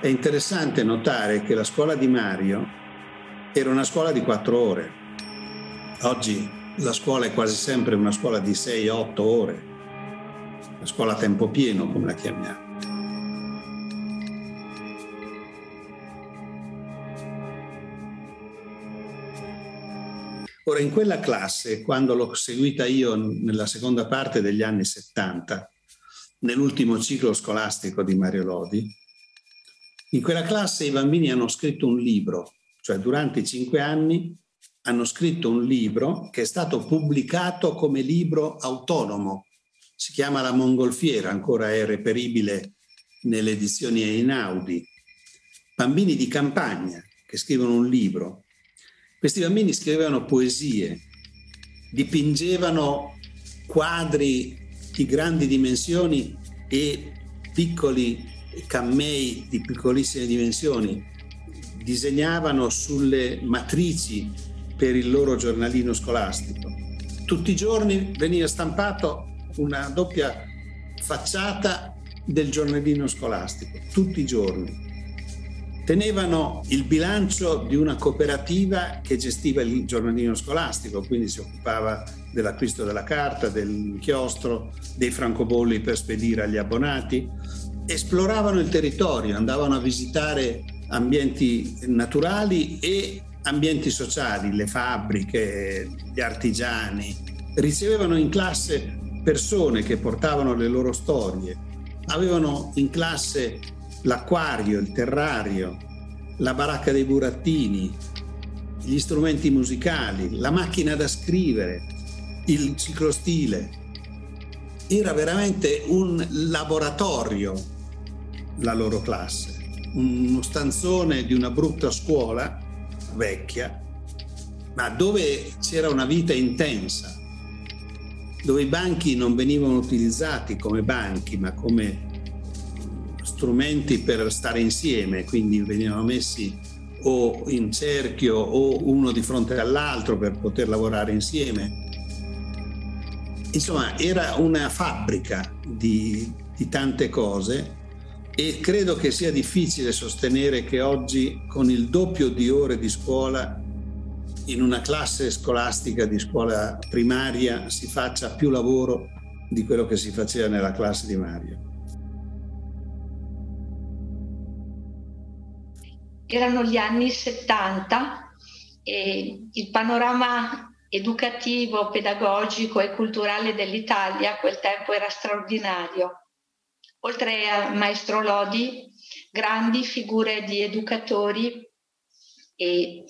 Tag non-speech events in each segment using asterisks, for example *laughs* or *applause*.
È interessante notare che la scuola di Mario era una scuola di quattro ore. Oggi la scuola è quasi sempre una scuola di 6-8 ore, la scuola a tempo pieno come la chiamiamo. Ora, in quella classe, quando l'ho seguita io nella seconda parte degli anni 70, nell'ultimo ciclo scolastico di Mario Lodi, in quella classe i bambini hanno scritto un libro, cioè durante i cinque anni hanno scritto un libro che è stato pubblicato come libro autonomo. Si chiama La Mongolfiera, ancora è reperibile nelle edizioni Einaudi. Bambini di campagna che scrivono un libro. Questi bambini scrivevano poesie, dipingevano quadri di grandi dimensioni e piccoli cammei di piccolissime dimensioni, disegnavano sulle matrici per il loro giornalino scolastico. Tutti i giorni veniva stampato una doppia facciata del giornalino scolastico, tutti i giorni. Tenevano il bilancio di una cooperativa che gestiva il giornalino scolastico, quindi si occupava dell'acquisto della carta, del chiostro, dei francobolli per spedire agli abbonati. Esploravano il territorio, andavano a visitare ambienti naturali e ambienti sociali, le fabbriche, gli artigiani, ricevevano in classe persone che portavano le loro storie, avevano in classe l'acquario, il terrario, la baracca dei burattini, gli strumenti musicali, la macchina da scrivere, il ciclostile. Era veramente un laboratorio la loro classe, uno stanzone di una brutta scuola vecchia, ma dove c'era una vita intensa, dove i banchi non venivano utilizzati come banchi, ma come strumenti per stare insieme, quindi venivano messi o in cerchio o uno di fronte all'altro per poter lavorare insieme. Insomma, era una fabbrica di, di tante cose e credo che sia difficile sostenere che oggi con il doppio di ore di scuola in una classe scolastica di scuola primaria si faccia più lavoro di quello che si faceva nella classe di Mario. Erano gli anni 70 e il panorama educativo, pedagogico e culturale dell'Italia a quel tempo era straordinario oltre al maestro Lodi, grandi figure di educatori e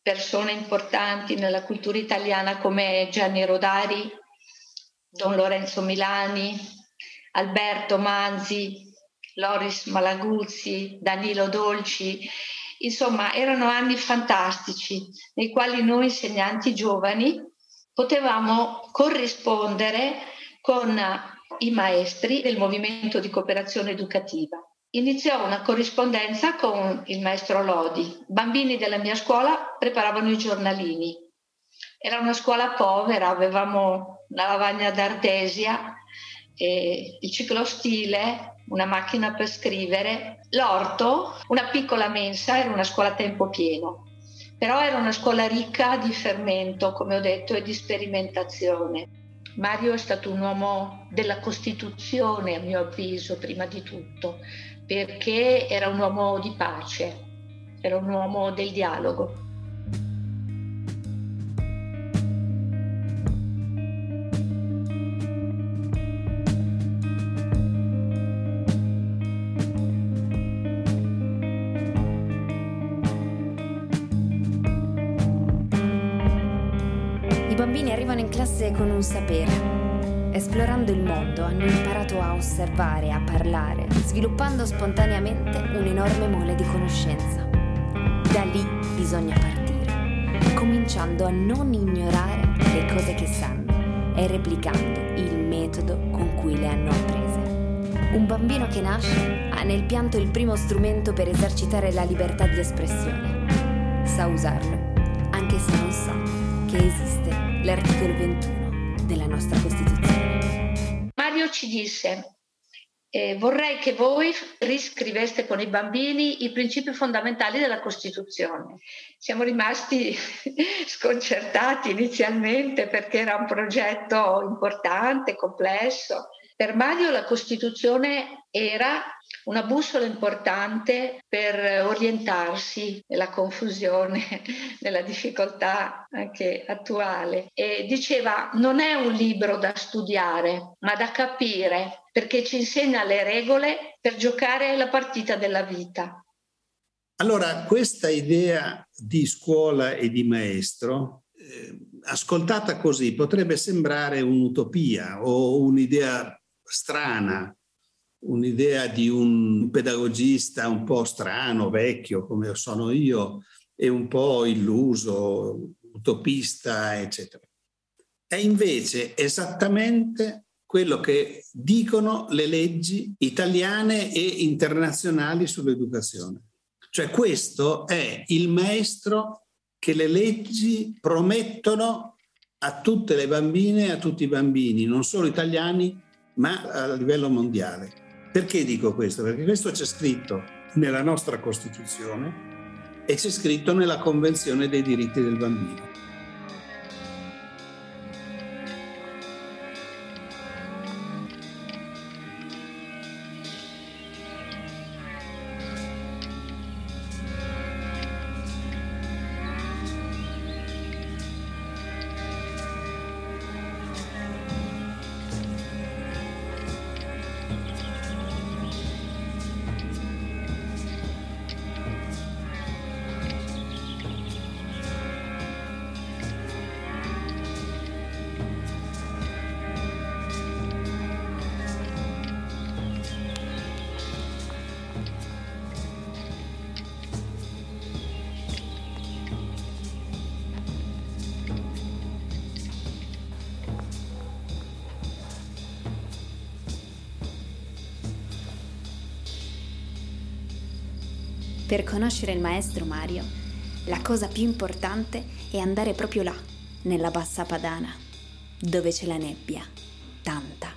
persone importanti nella cultura italiana come Gianni Rodari, Don Lorenzo Milani, Alberto Manzi, Loris Malaguzzi, Danilo Dolci. Insomma, erano anni fantastici nei quali noi insegnanti giovani potevamo corrispondere con i maestri del movimento di cooperazione educativa. Iniziò una corrispondenza con il maestro Lodi. Bambini della mia scuola preparavano i giornalini. Era una scuola povera, avevamo la lavagna d'artesia, il ciclostile, una macchina per scrivere, l'orto, una piccola mensa, era una scuola a tempo pieno. Però era una scuola ricca di fermento, come ho detto, e di sperimentazione. Mario è stato un uomo della Costituzione, a mio avviso, prima di tutto, perché era un uomo di pace, era un uomo del dialogo. Classe con un sapere. Esplorando il mondo hanno imparato a osservare, a parlare, sviluppando spontaneamente un'enorme mole di conoscenza. Da lì bisogna partire, cominciando a non ignorare le cose che sanno e replicando il metodo con cui le hanno apprese. Un bambino che nasce ha nel pianto il primo strumento per esercitare la libertà di espressione. Sa usarlo, anche se non sa che esiste l'articolo 21 della nostra Costituzione. Mario ci disse, eh, vorrei che voi riscriveste con i bambini i principi fondamentali della Costituzione. Siamo rimasti *laughs* sconcertati inizialmente perché era un progetto importante, complesso. Per Mario la Costituzione era una bussola importante per orientarsi nella confusione, *laughs* nella difficoltà anche attuale. E diceva non è un libro da studiare, ma da capire, perché ci insegna le regole per giocare la partita della vita. Allora, questa idea di scuola e di maestro, eh, ascoltata così, potrebbe sembrare un'utopia o un'idea strana, un'idea di un pedagogista un po' strano, vecchio come sono io, e un po' illuso, utopista, eccetera. È invece esattamente quello che dicono le leggi italiane e internazionali sull'educazione. Cioè questo è il maestro che le leggi promettono a tutte le bambine e a tutti i bambini, non solo italiani, ma a livello mondiale. Perché dico questo? Perché questo c'è scritto nella nostra Costituzione e c'è scritto nella Convenzione dei diritti del bambino. Per conoscere il maestro Mario, la cosa più importante è andare proprio là, nella bassa padana, dove c'è la nebbia, tanta.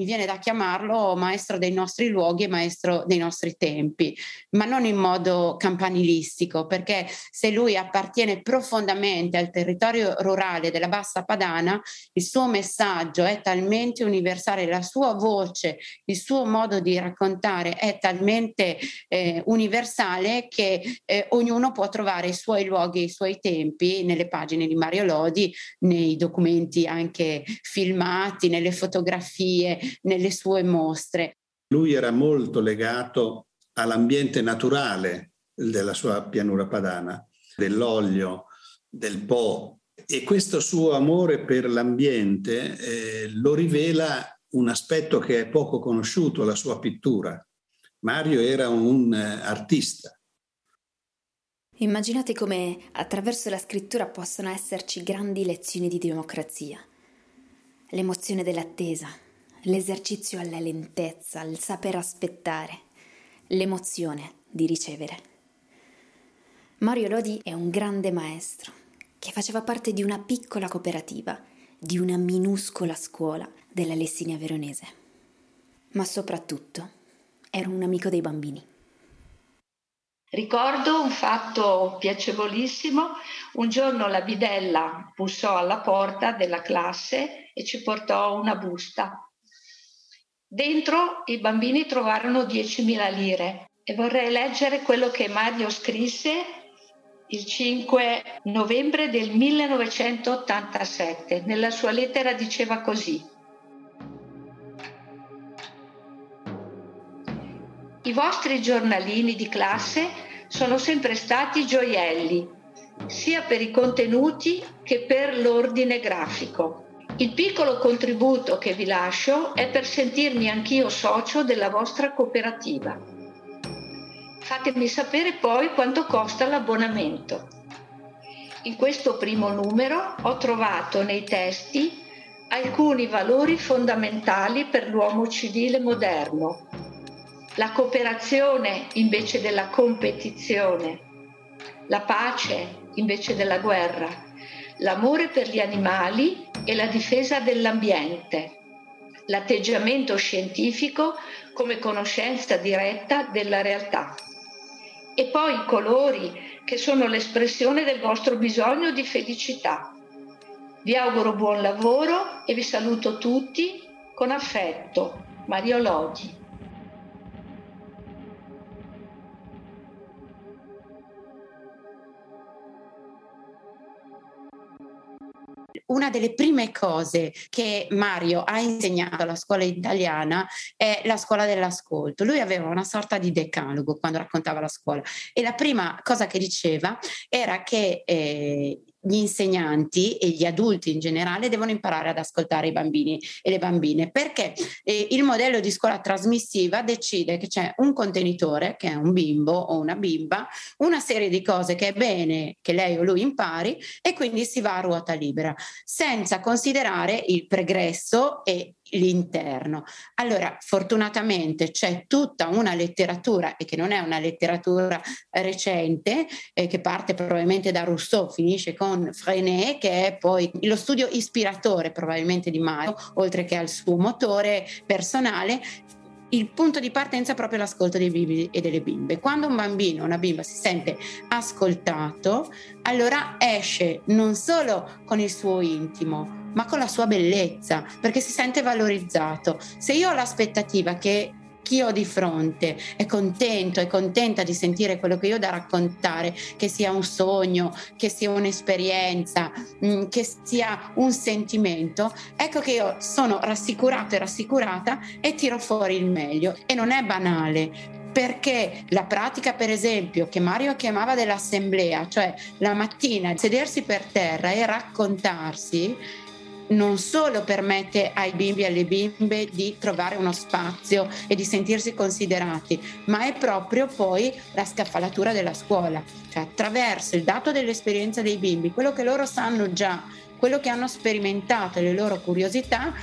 Mi viene da chiamarlo maestro dei nostri luoghi e maestro dei nostri tempi, ma non in modo campanilistico, perché se lui appartiene profondamente al territorio rurale della Bassa Padana, il suo messaggio è talmente universale, la sua voce, il suo modo di raccontare è talmente eh, universale che eh, ognuno può trovare i suoi luoghi e i suoi tempi nelle pagine di Mario Lodi, nei documenti anche filmati, nelle fotografie, nelle sue mostre. Lui era molto legato all'ambiente naturale della sua pianura padana, dell'olio, del Po e questo suo amore per l'ambiente eh, lo rivela un aspetto che è poco conosciuto, la sua pittura. Mario era un uh, artista. Immaginate come attraverso la scrittura possano esserci grandi lezioni di democrazia. L'emozione dell'attesa, l'esercizio alla lentezza, al saper aspettare, l'emozione di ricevere. Mario Lodi è un grande maestro che faceva parte di una piccola cooperativa, di una minuscola scuola della Lessinia veronese. Ma soprattutto era un amico dei bambini. Ricordo un fatto piacevolissimo. Un giorno la bidella bussò alla porta della classe e ci portò una busta Dentro i bambini trovarono 10.000 lire e vorrei leggere quello che Mario scrisse il 5 novembre del 1987. Nella sua lettera diceva così. I vostri giornalini di classe sono sempre stati gioielli, sia per i contenuti che per l'ordine grafico. Il piccolo contributo che vi lascio è per sentirmi anch'io socio della vostra cooperativa. Fatemi sapere poi quanto costa l'abbonamento. In questo primo numero ho trovato nei testi alcuni valori fondamentali per l'uomo civile moderno. La cooperazione invece della competizione, la pace invece della guerra, l'amore per gli animali e la difesa dell'ambiente, l'atteggiamento scientifico come conoscenza diretta della realtà. E poi i colori che sono l'espressione del vostro bisogno di felicità. Vi auguro buon lavoro e vi saluto tutti con affetto. Mario Lodi. Una delle prime cose che Mario ha insegnato alla scuola italiana è la scuola dell'ascolto. Lui aveva una sorta di decalogo quando raccontava la scuola e la prima cosa che diceva era che eh, gli insegnanti e gli adulti in generale devono imparare ad ascoltare i bambini e le bambine perché eh, il modello di scuola trasmissiva decide che c'è un contenitore che è un bimbo o una bimba, una serie di cose che è bene che lei o lui impari e quindi si va a ruota libera senza considerare il pregresso e l'interno. Allora, fortunatamente c'è tutta una letteratura, e che non è una letteratura recente, eh, che parte probabilmente da Rousseau, finisce con Freinet, che è poi lo studio ispiratore probabilmente di Mario, oltre che al suo motore personale, il punto di partenza è proprio l'ascolto dei bimbi e delle bimbe. Quando un bambino o una bimba si sente ascoltato, allora esce non solo con il suo intimo, ma con la sua bellezza, perché si sente valorizzato. Se io ho l'aspettativa che chi ho di fronte è contento, è contenta di sentire quello che io ho da raccontare, che sia un sogno, che sia un'esperienza, mm, che sia un sentimento, ecco che io sono rassicurato e rassicurata e tiro fuori il meglio. E non è banale, perché la pratica, per esempio, che Mario chiamava dell'assemblea, cioè la mattina sedersi per terra e raccontarsi, non solo permette ai bimbi e alle bimbe di trovare uno spazio e di sentirsi considerati, ma è proprio poi la scaffalatura della scuola, cioè attraverso il dato dell'esperienza dei bimbi, quello che loro sanno già, quello che hanno sperimentato, le loro curiosità,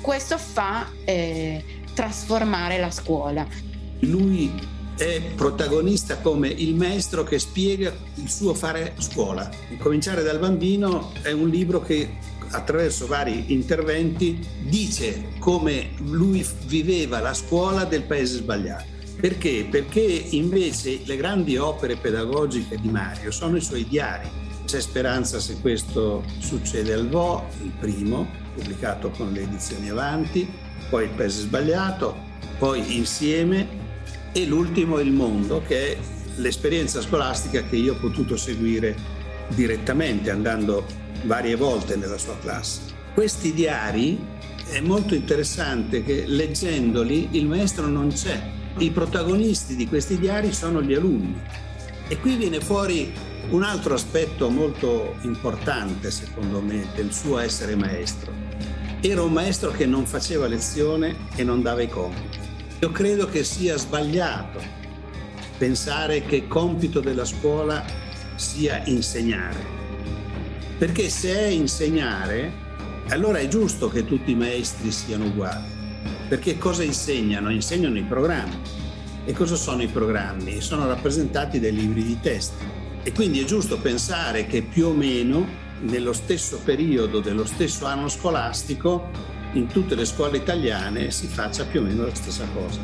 questo fa eh, trasformare la scuola. Lui è protagonista come il maestro che spiega il suo fare scuola. Cominciare dal bambino è un libro che attraverso vari interventi dice come lui viveva la scuola del paese sbagliato. Perché? Perché invece le grandi opere pedagogiche di Mario sono i suoi diari. C'è speranza se questo succede al Vo, il primo, pubblicato con le edizioni avanti, poi il paese sbagliato, poi insieme e l'ultimo Il mondo, che è l'esperienza scolastica che io ho potuto seguire direttamente andando varie volte nella sua classe. Questi diari è molto interessante che leggendoli il maestro non c'è. I protagonisti di questi diari sono gli alunni. E qui viene fuori un altro aspetto molto importante, secondo me, del suo essere maestro. Era un maestro che non faceva lezione e non dava i compiti. Io credo che sia sbagliato pensare che compito della scuola sia insegnare perché se è insegnare, allora è giusto che tutti i maestri siano uguali. Perché cosa insegnano? Insegnano i programmi. E cosa sono i programmi? Sono rappresentati dai libri di testo. E quindi è giusto pensare che più o meno nello stesso periodo dello stesso anno scolastico in tutte le scuole italiane si faccia più o meno la stessa cosa.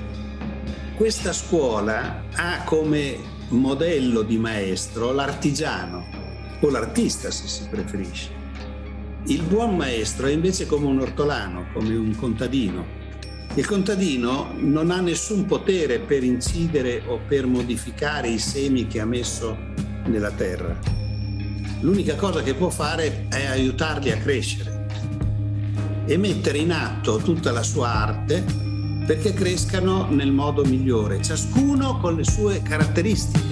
Questa scuola ha come modello di maestro l'artigiano, o l'artista se si preferisce. Il buon maestro è invece come un ortolano, come un contadino. Il contadino non ha nessun potere per incidere o per modificare i semi che ha messo nella terra. L'unica cosa che può fare è aiutarli a crescere e mettere in atto tutta la sua arte perché crescano nel modo migliore, ciascuno con le sue caratteristiche.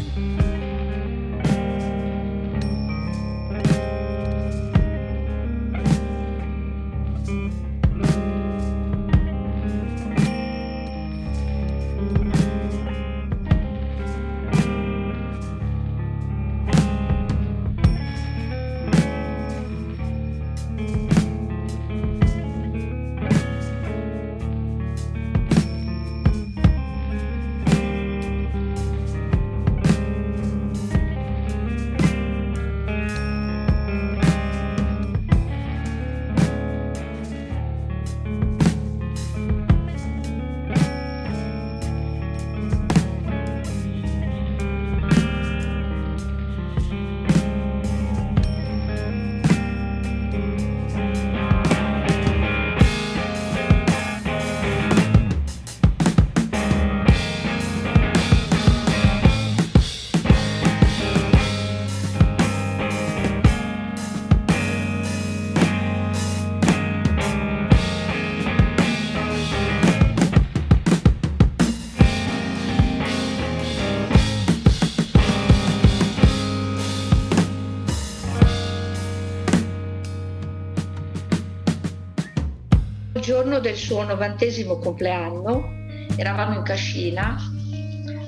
Del suo novantesimo compleanno, eravamo in cascina,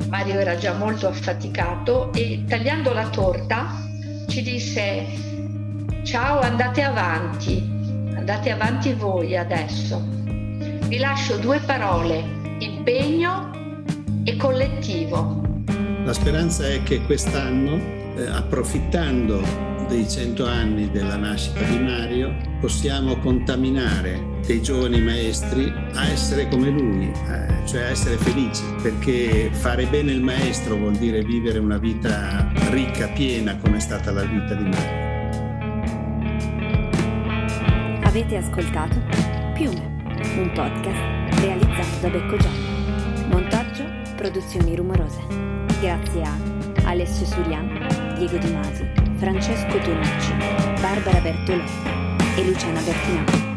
Mario era già molto affaticato e tagliando la torta ci disse ciao andate avanti, andate avanti voi adesso. Vi lascio due parole, impegno e collettivo. La speranza è che quest'anno, eh, approfittando dei cento anni della nascita di Mario possiamo contaminare dei giovani maestri a essere come lui, eh, cioè a essere felici, perché fare bene il maestro vuol dire vivere una vita ricca, piena come è stata la vita di Mario. Avete ascoltato Piume, un podcast realizzato da Becco Giallo. Montaggio, produzioni rumorose. Grazie a Alessio Surian, Diego Di Masi, Francesco Tonucci, Barbara Bertoloni e Luciana Bertinati.